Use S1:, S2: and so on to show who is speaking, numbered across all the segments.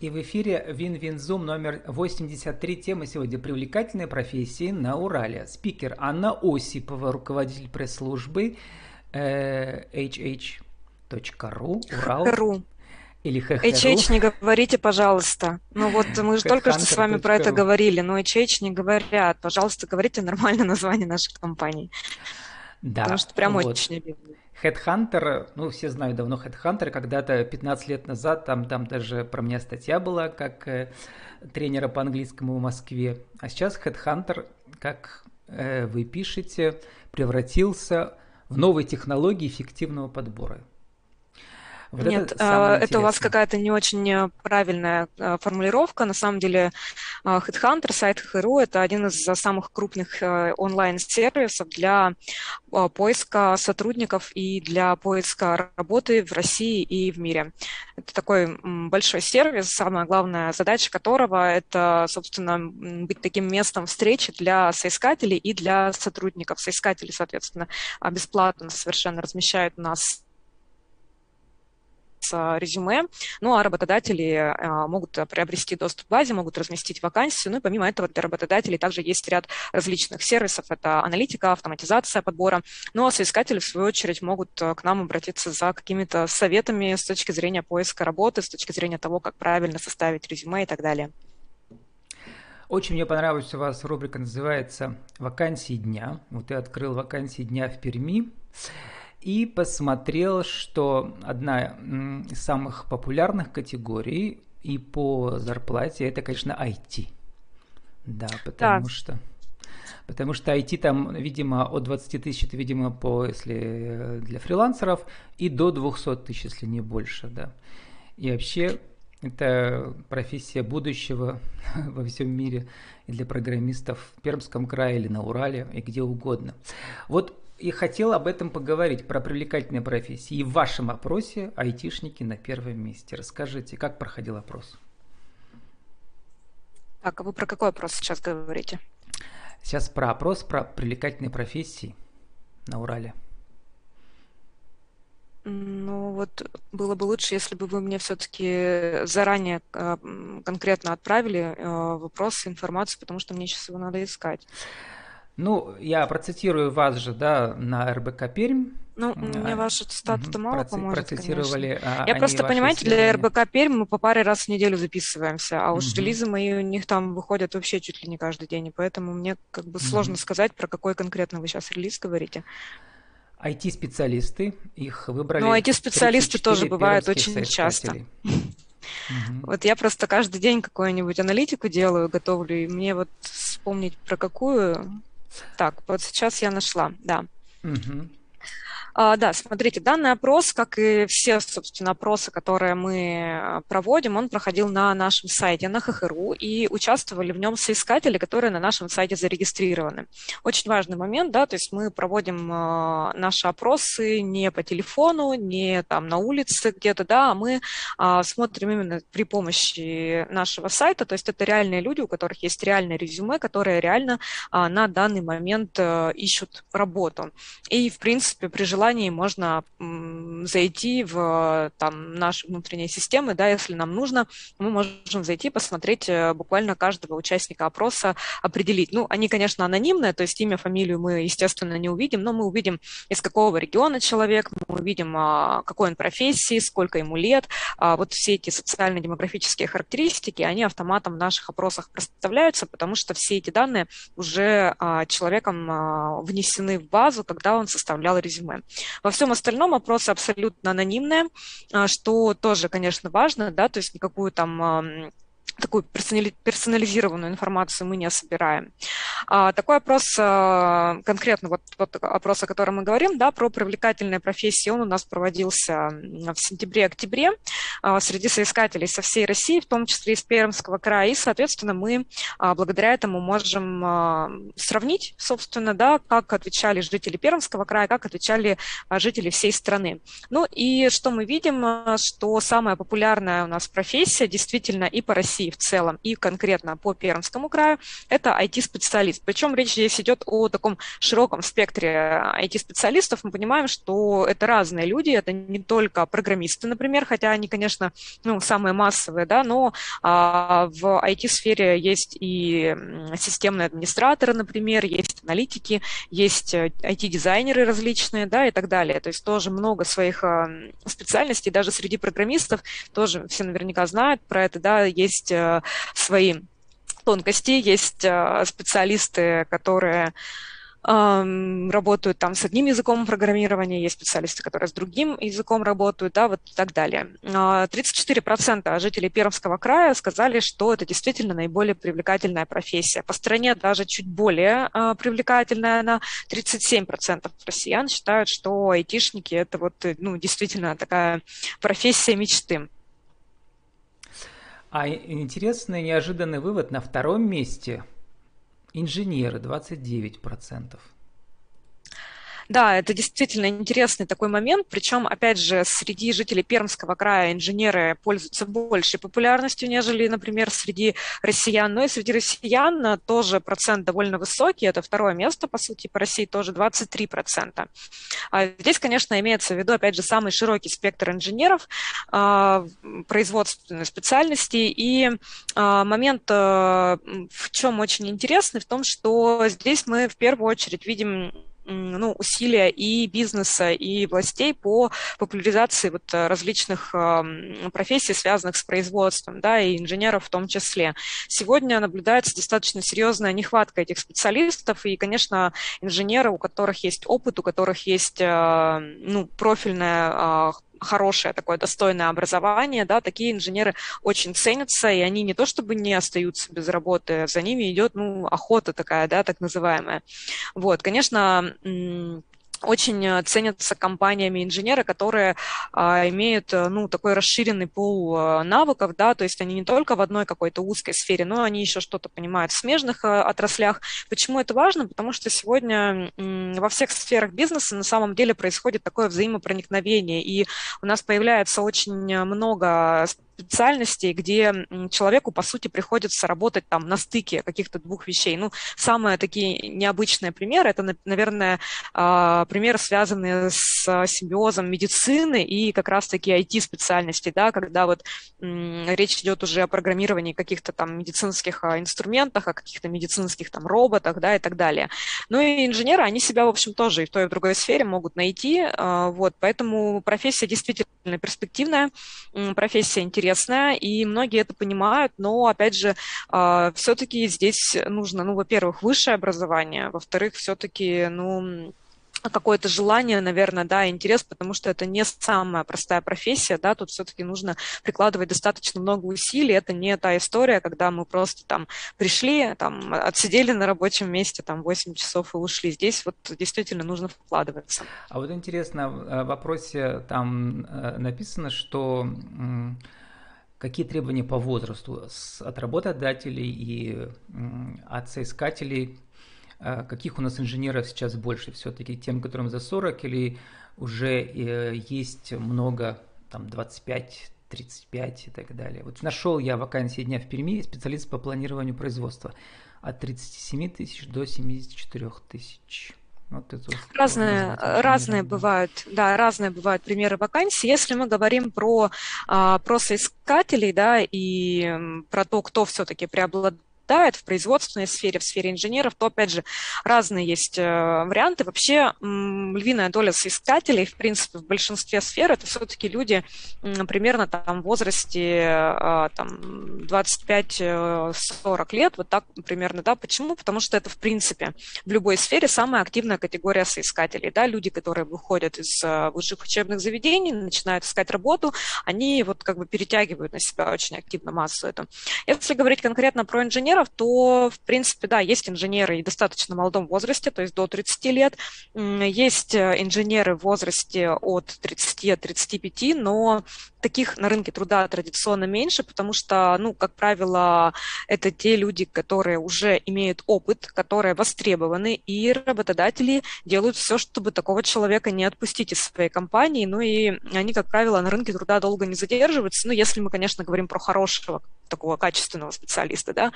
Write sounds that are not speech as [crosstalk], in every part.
S1: И в эфире Вин-Вин-Зум номер 83. Тема сегодня «Привлекательные профессии на Урале». Спикер Анна Осипова, руководитель пресс-службы э, hh.ru Урал.
S2: Ру. Или ХХ. HH не говорите, пожалуйста. Ну вот мы же только что с вами про это говорили, но HH не говорят. Пожалуйста, говорите нормальное название нашей компании. Да. Потому что прям вот. очень обидно.
S1: Headhunter, ну, все знают давно Headhunter, когда-то 15 лет назад, там, там даже про меня статья была, как э, тренера по английскому в Москве. А сейчас Headhunter, как э, вы пишете, превратился в новые технологии эффективного подбора.
S2: Вот Нет, это, это у вас какая-то не очень э, правильная э, формулировка. На самом деле э, Headhunter, сайт HRU – это один из самых крупных онлайн-сервисов для поиска сотрудников и для поиска работы в России и в мире. Это такой большой сервис, самая главная задача которого – это, собственно, быть таким местом встречи для соискателей и для сотрудников. Соискатели, соответственно, бесплатно совершенно размещают у нас резюме, ну а работодатели а, могут приобрести доступ к базе, могут разместить вакансию, ну и помимо этого для работодателей также есть ряд различных сервисов, это аналитика, автоматизация подбора, ну а соискатели в свою очередь могут э, к нам обратиться за какими-то советами с точки зрения поиска работы, с точки зрения того, как правильно составить резюме и так далее.
S1: Очень мне понравилась у вас рубрика, называется «Вакансии дня». Вот я открыл вакансии дня в Перми и посмотрел, что одна из самых популярных категорий и по зарплате это, конечно, IT. Да, потому да. что потому что IT там, видимо, от 20 тысяч, это, видимо, по, если для фрилансеров, и до 200 тысяч, если не больше, да. И вообще это профессия будущего [laughs] во всем мире и для программистов в Пермском крае или на Урале и где угодно. Вот и хотел об этом поговорить, про привлекательные профессии. И в вашем опросе айтишники на первом месте. Расскажите, как проходил опрос?
S2: Так, а вы про какой опрос сейчас говорите?
S1: Сейчас про опрос про привлекательные профессии на Урале.
S2: Ну вот было бы лучше, если бы вы мне все-таки заранее э, конкретно отправили э, вопрос, информацию, потому что мне сейчас его надо искать.
S1: Ну, я процитирую вас же, да, на РБК Пермь.
S2: Ну, у меня ваша цитата-то мало Проц... поможет,
S1: Процитировали
S2: конечно. Я просто, понимаете, для РБК Пермь мы по паре раз в неделю записываемся, а уж угу. релизы мои у них там выходят вообще чуть ли не каждый день, и поэтому мне как бы сложно угу. сказать, про какой конкретно вы сейчас релиз говорите.
S1: IT-специалисты, их выбрали.
S2: Ну, IT-специалисты тоже бывают очень часто. Угу. [laughs] Вот я просто каждый день какую-нибудь аналитику делаю, готовлю, и мне вот вспомнить про какую так, вот сейчас я нашла, да. Угу. А, да, смотрите, данный опрос, как и все, собственно, опросы, которые мы а, проводим, он проходил на нашем сайте, на ХХРУ, и участвовали в нем соискатели, которые на нашем сайте зарегистрированы. Очень важный момент, да, то есть мы проводим а, наши опросы не по телефону, не там на улице где-то, да, а мы смотрим именно при помощи нашего сайта, то есть это реальные люди, у которых есть реальное резюме, которые реально на данный момент а, ищут работу. И, в принципе, при желании желании можно зайти в там, наши внутренние системы, да, если нам нужно, мы можем зайти, посмотреть э, буквально каждого участника опроса, определить. Ну, они, конечно, анонимные, то есть имя, фамилию мы, естественно, не увидим, но мы увидим, из какого региона человек, мы увидим, а, какой он профессии, сколько ему лет. А вот все эти социально-демографические характеристики, они автоматом в наших опросах проставляются, потому что все эти данные уже а, человеком внесены в базу, когда он составлял резюме. Во всем остальном опросы абсолютно анонимные, а, что тоже, конечно, важно, да, то есть никакую там такую персонализированную информацию мы не собираем. А, такой опрос, а, конкретно вот, вот опрос, о котором мы говорим, да, про привлекательные профессии, он у нас проводился в сентябре-октябре а, среди соискателей со всей России, в том числе из Пермского края, и, соответственно, мы благодаря этому можем сравнить, собственно, да, как отвечали жители Пермского края, как отвечали жители всей страны. Ну и что мы видим, что самая популярная у нас профессия действительно и по России, России в целом и конкретно по Пермскому краю, это IT-специалист. Причем речь здесь идет о таком широком спектре IT-специалистов. Мы понимаем, что это разные люди, это не только программисты, например, хотя они, конечно, ну, самые массовые, да, но а, в IT-сфере есть и системные администраторы, например, есть аналитики, есть IT-дизайнеры э, различные, да, и так далее. То есть тоже много своих специальностей, даже среди программистов, тоже все наверняка знают про это, да, есть свои тонкости, есть а, специалисты, которые работают там с одним языком программирования, есть специалисты, которые с другим языком работают, да, вот и так далее. 34% а, жителей Пермского края сказали, что это действительно наиболее привлекательная профессия. По стране даже чуть более привлекательная она. 37% россиян считают, что айтишники – это вот, ну, действительно такая профессия мечты.
S1: А интересный неожиданный вывод на втором месте Инженеры 29%.
S2: Да, это действительно интересный такой момент. Причем, опять же, среди жителей Пермского края инженеры пользуются большей популярностью, нежели, например, среди россиян. Но и среди россиян тоже процент довольно высокий. Это второе место, по сути, по России тоже 23%. А здесь, конечно, имеется в виду, опять же, самый широкий спектр инженеров, а, производственной специальности. И а, момент в чем очень интересный, в том, что здесь мы в первую очередь видим ну, усилия и бизнеса, и властей по популяризации вот э, различных профессий, связанных с производством, да, и инженеров в том числе. Сегодня наблюдается достаточно серьезная нехватка этих специалистов, и, конечно, инженеры, у которых есть опыт, у которых есть э, ну, профильная а, хорошее такое достойное образование, да, такие инженеры очень ценятся, и они не то чтобы не остаются без работы, за ними идет, ну, охота такая, да, так называемая. Вот, конечно, очень э, ценятся компаниями инженеры, которые а, имеют э, ну, такой расширенный пул э, навыков, да, то есть они не только в одной какой-то узкой сфере, но они еще что-то понимают в смежных отраслях. Почему это важно? Потому что сегодня во всех сферах бизнеса на самом деле происходит такое взаимопроникновение, и у нас появляется очень много специальностей, где человеку, по сути, приходится работать там на стыке каких-то двух вещей. Ну, самые такие необычные примеры, это, наверное, а, примеры, связанные с симбиозом медицины и как раз-таки IT-специальностей, да, когда вот речь идет уже о программировании каких-то там медицинских а, инструментах, о каких-то медицинских там роботах, да, и так далее. Ну и инженеры, они себя, в общем, тоже и в той, и в другой сфере могут найти, а, вот, поэтому профессия действительно перспективная, профессия интересная, интересная, и многие это понимают, но, опять же, а, все-таки здесь нужно, ну, во-первых, высшее образование, во-вторых, все-таки, ну, какое-то желание, наверное, да, интерес, потому что это не самая простая профессия, да, тут все-таки нужно прикладывать достаточно много усилий, это не та история, когда мы просто там пришли, там, отсидели на рабочем месте там 8 часов и ушли. Здесь вот действительно нужно вкладываться.
S1: А вот интересно, в вопросе там э, написано, что какие требования по возрасту от работодателей и от соискателей, а, каких у нас инженеров сейчас больше все-таки, тем, которым за 40 или уже э, есть много, там 25, 35 и так далее. Вот нашел я вакансии дня в Перми, специалист по планированию производства от 37 тысяч до 74 тысяч.
S2: Вот это разные, разные бывают, да, разные бывают примеры вакансий. Если мы говорим про, а, про соискателей, да, и про то, кто все-таки преобладает попадает в производственной сфере, в сфере инженеров, то, опять же, разные есть э, варианты. Вообще, львиная доля соискателей, в принципе, в большинстве сфер, это все-таки люди примерно там в возрасте э, там, 25-40 э, лет, вот так примерно, да. Почему? Потому что это, в принципе, в любой сфере самая активная категория соискателей, да, люди, которые выходят из высших учебных заведений, начинают искать работу, они вот как бы перетягивают на себя очень активно массу эту. Если говорить конкретно про инженеров, инженеров, то, в принципе, да, есть инженеры и достаточно молодом возрасте, то есть до 30 лет. Есть э, инженеры в возрасте от 30-35, но таких на рынке труда традиционно меньше, потому что, ну, как правило, это те люди, которые уже имеют опыт, которые востребованы, и работодатели делают все, чтобы такого человека не отпустить из своей компании, ну и они, как правило, на рынке труда долго не задерживаются, ну, если мы, конечно, говорим про хорошего такого качественного специалиста, да,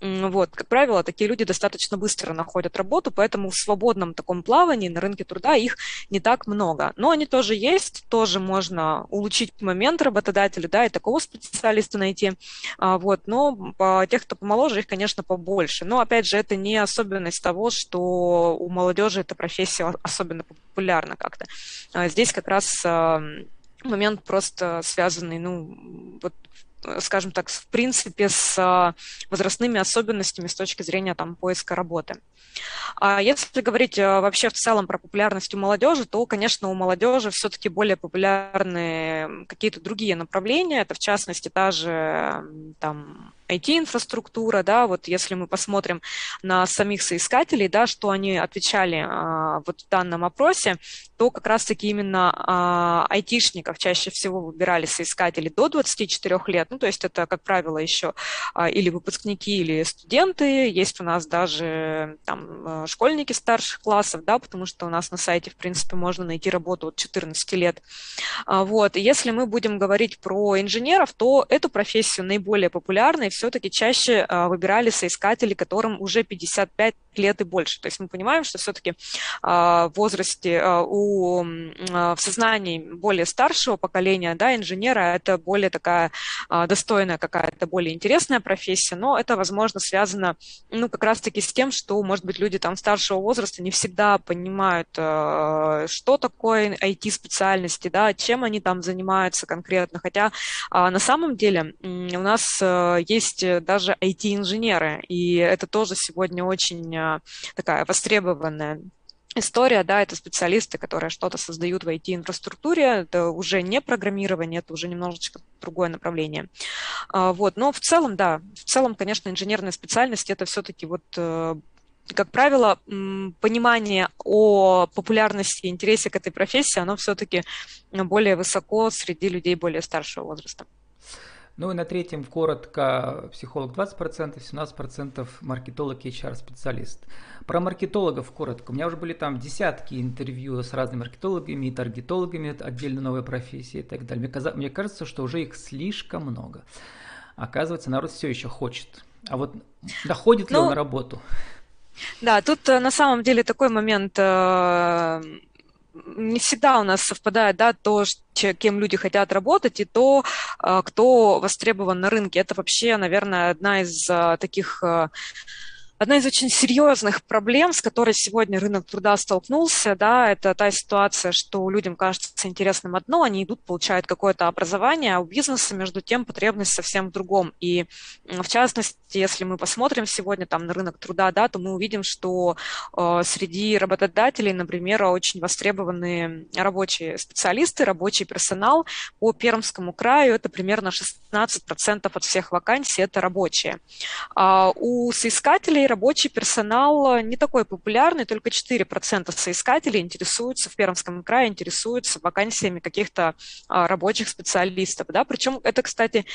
S2: вот, как правило, такие люди достаточно быстро находят работу, поэтому в свободном таком плавании на рынке труда их не так много. Но они тоже есть, тоже можно улучшить момент работодателю, да, и такого специалиста найти, а, вот, но тех, кто помоложе, их, конечно, побольше. Но, опять же, это не особенность того, что у молодежи эта профессия особенно популярна как-то. А здесь как раз момент просто связанный, ну, вот скажем так, в принципе, с а, возрастными особенностями с точки зрения там, поиска работы. А если говорить а, вообще в целом про популярность у молодежи, то, конечно, у молодежи все-таки более популярны какие-то другие направления. Это, в частности, та же там, IT-инфраструктура, да, вот если мы посмотрим на самих соискателей, да, что они отвечали а, вот в данном опросе, то как раз-таки именно а, айтишников чаще всего выбирали соискатели до 24 лет, ну, то есть это, как правило, еще а, или выпускники, или студенты, есть у нас даже там а, школьники старших классов, да, потому что у нас на сайте, в принципе, можно найти работу от 14 лет. А, вот, если мы будем говорить про инженеров, то эту профессию наиболее популярной все-таки чаще а, выбирали соискатели, которым уже 55 лет и больше. То есть мы понимаем, что все-таки а, в возрасте, а, у, в сознании более старшего поколения, да, инженера это более такая достойная какая-то, более интересная профессия, но это, возможно, связано, ну, как раз-таки с тем, что, может быть, люди там старшего возраста не всегда понимают, что такое IT-специальности, да, чем они там занимаются конкретно, хотя на самом деле у нас есть есть э, даже IT-инженеры, и это тоже сегодня очень а, такая востребованная история, да, это специалисты, которые что-то создают в IT-инфраструктуре, это уже не программирование, это уже немножечко другое направление. А, вот, но в целом, да, в целом, конечно, инженерная специальность это все-таки вот э, как правило, понимание о популярности и интересе к этой профессии, оно все-таки более высоко среди людей более старшего возраста.
S1: Ну и на третьем коротко психолог 20%, 17% маркетолог и HR-специалист. Про маркетологов коротко. У меня уже были там десятки интервью с разными маркетологами и таргетологами, отдельно новая профессия и так далее. Мне, кажется, что уже их слишком много. Оказывается, народ все еще хочет. А вот доходит ну, ли он на работу?
S2: Да, тут э, на самом деле такой момент э, не всегда у нас совпадает да, то, кем люди хотят работать, и то, а, кто востребован на рынке. Это вообще, наверное, одна из а, таких а, Одна из очень серьезных проблем, с которой сегодня рынок труда столкнулся, да, это та ситуация, что людям кажется интересным одно, они идут, получают какое-то образование, а у бизнеса, между тем, потребность совсем в другом. И в частности, если мы посмотрим сегодня там на рынок труда, да, то мы увидим, что э, среди работодателей, например, очень востребованные рабочие специалисты, рабочий персонал по Пермскому краю, это примерно 16% от всех вакансий, это рабочие. А у соискателей рабочий персонал не такой популярный, только 4% соискателей интересуются в Пермском крае, интересуются вакансиями каких-то а, рабочих специалистов. Да? Причем это, кстати,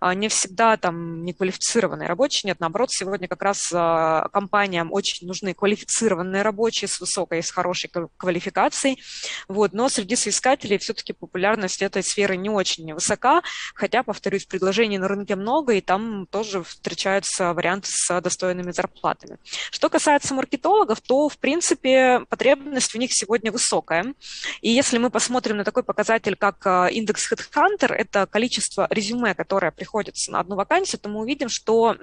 S2: а, не всегда там неквалифицированные рабочие, нет, наоборот, сегодня как раз а, компаниям очень нужны квалифицированные рабочие с высокой, с хорошей квалификацией. Вот. Но среди соискателей все-таки популярность этой сферы не очень высока, хотя, повторюсь, предложений на рынке много, и там тоже встречаются варианты с достойными зарплатами зарплатами. Что касается маркетологов, то, в принципе, потребность в них сегодня высокая. И если мы посмотрим на такой показатель, как э, индекс HeadHunter, это количество резюме, которое приходится на одну вакансию, то мы увидим, что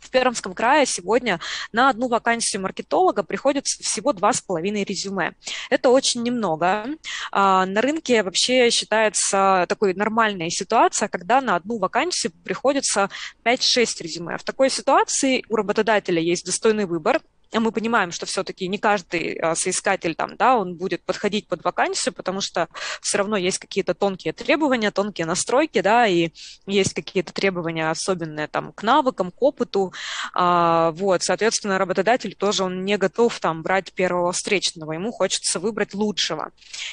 S2: в Пермском крае сегодня на одну вакансию маркетолога приходится всего два с половиной резюме. Это очень немного. А, на рынке вообще считается такой нормальная ситуация, когда на одну вакансию приходится 5-6 резюме. В такой ситуации у работодателя есть достойный выбор, мы понимаем, что все-таки не каждый а, соискатель там, да, он будет подходить под вакансию, потому что все равно есть какие-то тонкие требования, тонкие настройки, да, и есть какие-то требования особенные там к навыкам, к опыту, а, вот, соответственно, работодатель тоже он не готов там брать первого встречного, ему хочется выбрать лучшего.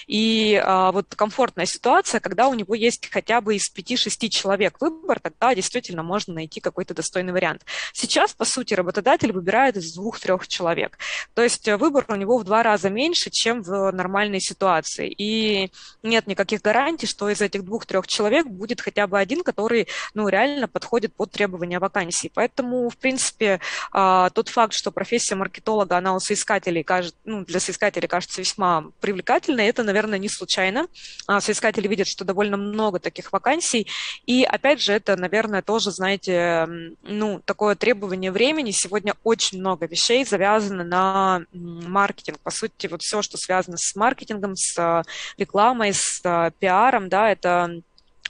S2: И а, вот комфортная ситуация, когда у него есть хотя бы из 5-6 человек выбор, тогда действительно можно найти какой-то достойный вариант. Сейчас, по сути, работодатель выбирает из двух-трех двух-трех человек. То есть выбор у него в два раза меньше, чем в нормальной ситуации. И нет никаких гарантий, что из этих двух-трех человек будет хотя бы один, который ну, реально подходит под требования вакансии. Поэтому, в принципе, а, тот факт, что профессия маркетолога, она у соискателей, ну, для соискателей кажется весьма привлекательной, это, наверное, не случайно. А, соискатели видят, что довольно много таких вакансий. И, опять же, это, наверное, тоже, знаете, ну, такое требование времени. Сегодня очень много вещей завязано на маркетинг. По сути, вот все, что связано с маркетингом, с а, рекламой, с пиаром, да, это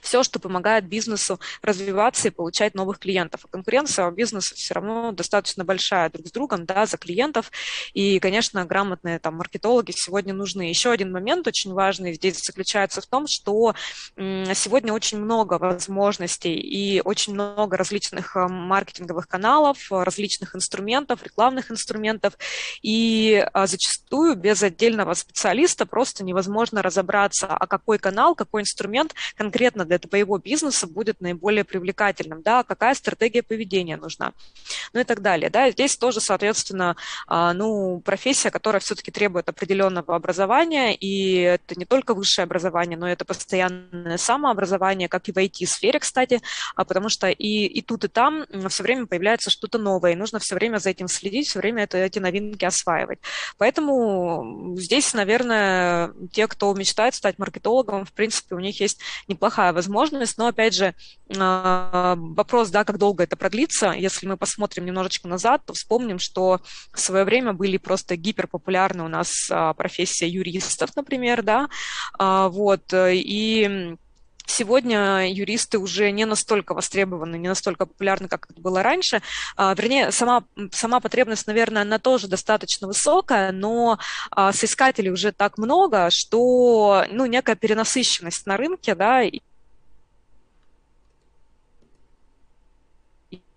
S2: все, что помогает бизнесу развиваться и получать новых клиентов. А конкуренция у бизнеса все равно достаточно большая друг с другом, да, за клиентов. И, конечно, грамотные там маркетологи сегодня нужны. Еще один момент очень важный здесь заключается в том, что сегодня очень много возможностей и очень много различных э, маркетинговых каналов, различных инструментов, рекламных инструментов. И а, зачастую без отдельного специалиста просто невозможно разобраться, а какой канал, какой инструмент конкретно для твоего бизнеса будет наиболее привлекательным, да, какая стратегия поведения нужна, ну и так далее, да, здесь тоже, соответственно, а, ну, профессия, которая все-таки требует определенного образования, и это не только высшее образование, но это постоянное самообразование, как и в IT-сфере, кстати, а потому что и, и тут, и там все время появляется что-то новое, и нужно все время за этим следить, все время это, эти новинки осваивать. Поэтому здесь, наверное, те, кто мечтает стать маркетологом, в принципе, у них есть неплохая возможность возможность, но, опять же, а, вопрос, да, как долго это продлится. Если мы посмотрим немножечко назад, то вспомним, что в свое время были просто гиперпопулярны у нас а, профессия юристов, например, да, а, вот, и Сегодня юристы уже не настолько востребованы, не настолько популярны, как это было раньше. Вернее, сама, сама потребность, наверное, она тоже достаточно высокая, но соискателей уже так много, что ну, некая перенасыщенность на рынке, да,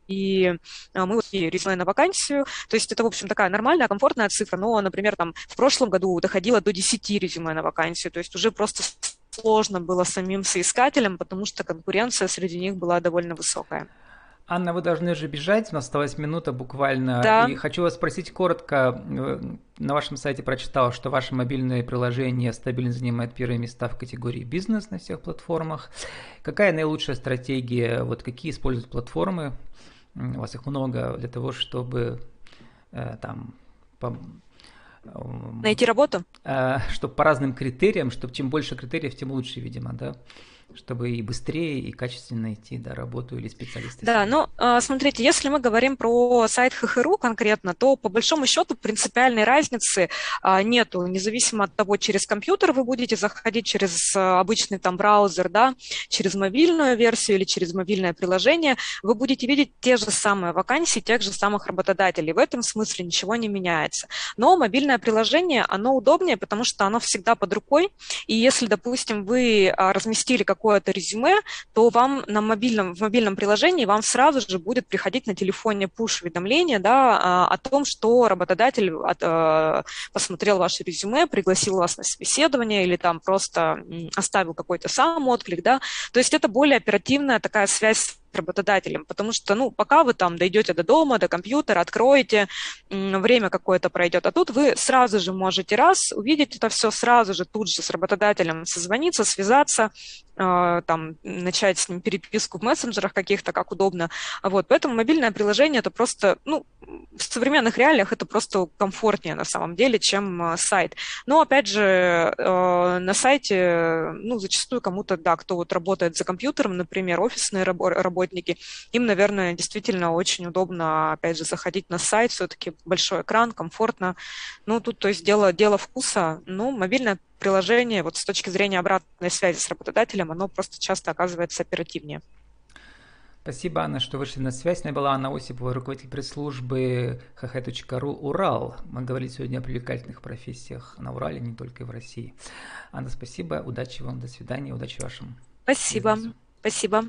S2: и а, мы вот резюме на вакансию, то есть это, в общем, такая нормальная, комфортная цифра, но, например, там в прошлом году доходило до 10 резюме на вакансию, то есть уже просто сложно было самим соискателям, потому что конкуренция среди них была довольно высокая.
S1: Анна, вы должны же бежать, у нас осталась минута буквально. Да. И хочу вас спросить коротко. На вашем сайте прочитал, что ваше мобильное приложение стабильно занимает первые места в категории бизнес на всех платформах. Какая наилучшая стратегия, вот какие используют платформы у вас их много для того, чтобы э, там по,
S2: найти работу?
S1: Э, чтобы по разным критериям, чтобы чем больше критериев, тем лучше, видимо, да чтобы и быстрее, и качественно найти да, работу или специалиста.
S2: Да, ну, смотрите, если мы говорим про сайт ХХРУ конкретно, то по большому счету принципиальной разницы а, нету, независимо от того, через компьютер вы будете заходить через а, обычный там браузер, да, через мобильную версию или через мобильное приложение, вы будете видеть те же самые вакансии тех же самых работодателей. В этом смысле ничего не меняется. Но мобильное приложение, оно удобнее, потому что оно всегда под рукой, и если, допустим, вы разместили какую какое-то резюме, то вам на мобильном, в мобильном приложении вам сразу же будет приходить на телефоне push-уведомление да, а, о том, что работодатель от, э, посмотрел ваше резюме, пригласил вас на собеседование или там просто оставил какой-то сам отклик. Да. То есть это более оперативная такая связь работодателем, потому что, ну, пока вы там дойдете до дома, до компьютера, откроете, время какое-то пройдет, а тут вы сразу же можете раз увидеть это все, сразу же тут же с работодателем созвониться, связаться, э, там, начать с ним переписку в мессенджерах каких-то, как удобно. Вот, поэтому мобильное приложение это просто, ну, в современных реалиях это просто комфортнее на самом деле, чем э, сайт. Но, опять же, э, на сайте, ну, зачастую кому-то, да, кто вот работает за компьютером, например, офисные работники, работники, им, наверное, действительно очень удобно, опять же, заходить на сайт, все-таки большой экран, комфортно. Ну, тут, то есть, дело, дело вкуса. Ну, мобильное приложение, вот с точки зрения обратной связи с работодателем, оно просто часто оказывается оперативнее.
S1: Спасибо, Анна, что вышли на связь. С была Анна Осипова, руководитель пресс-службы hh.ru «Урал». Мы говорили сегодня о привлекательных профессиях на Урале, не только и в России. Анна, спасибо, удачи вам, до свидания, удачи вашим.
S2: Спасибо, бизнесу. спасибо.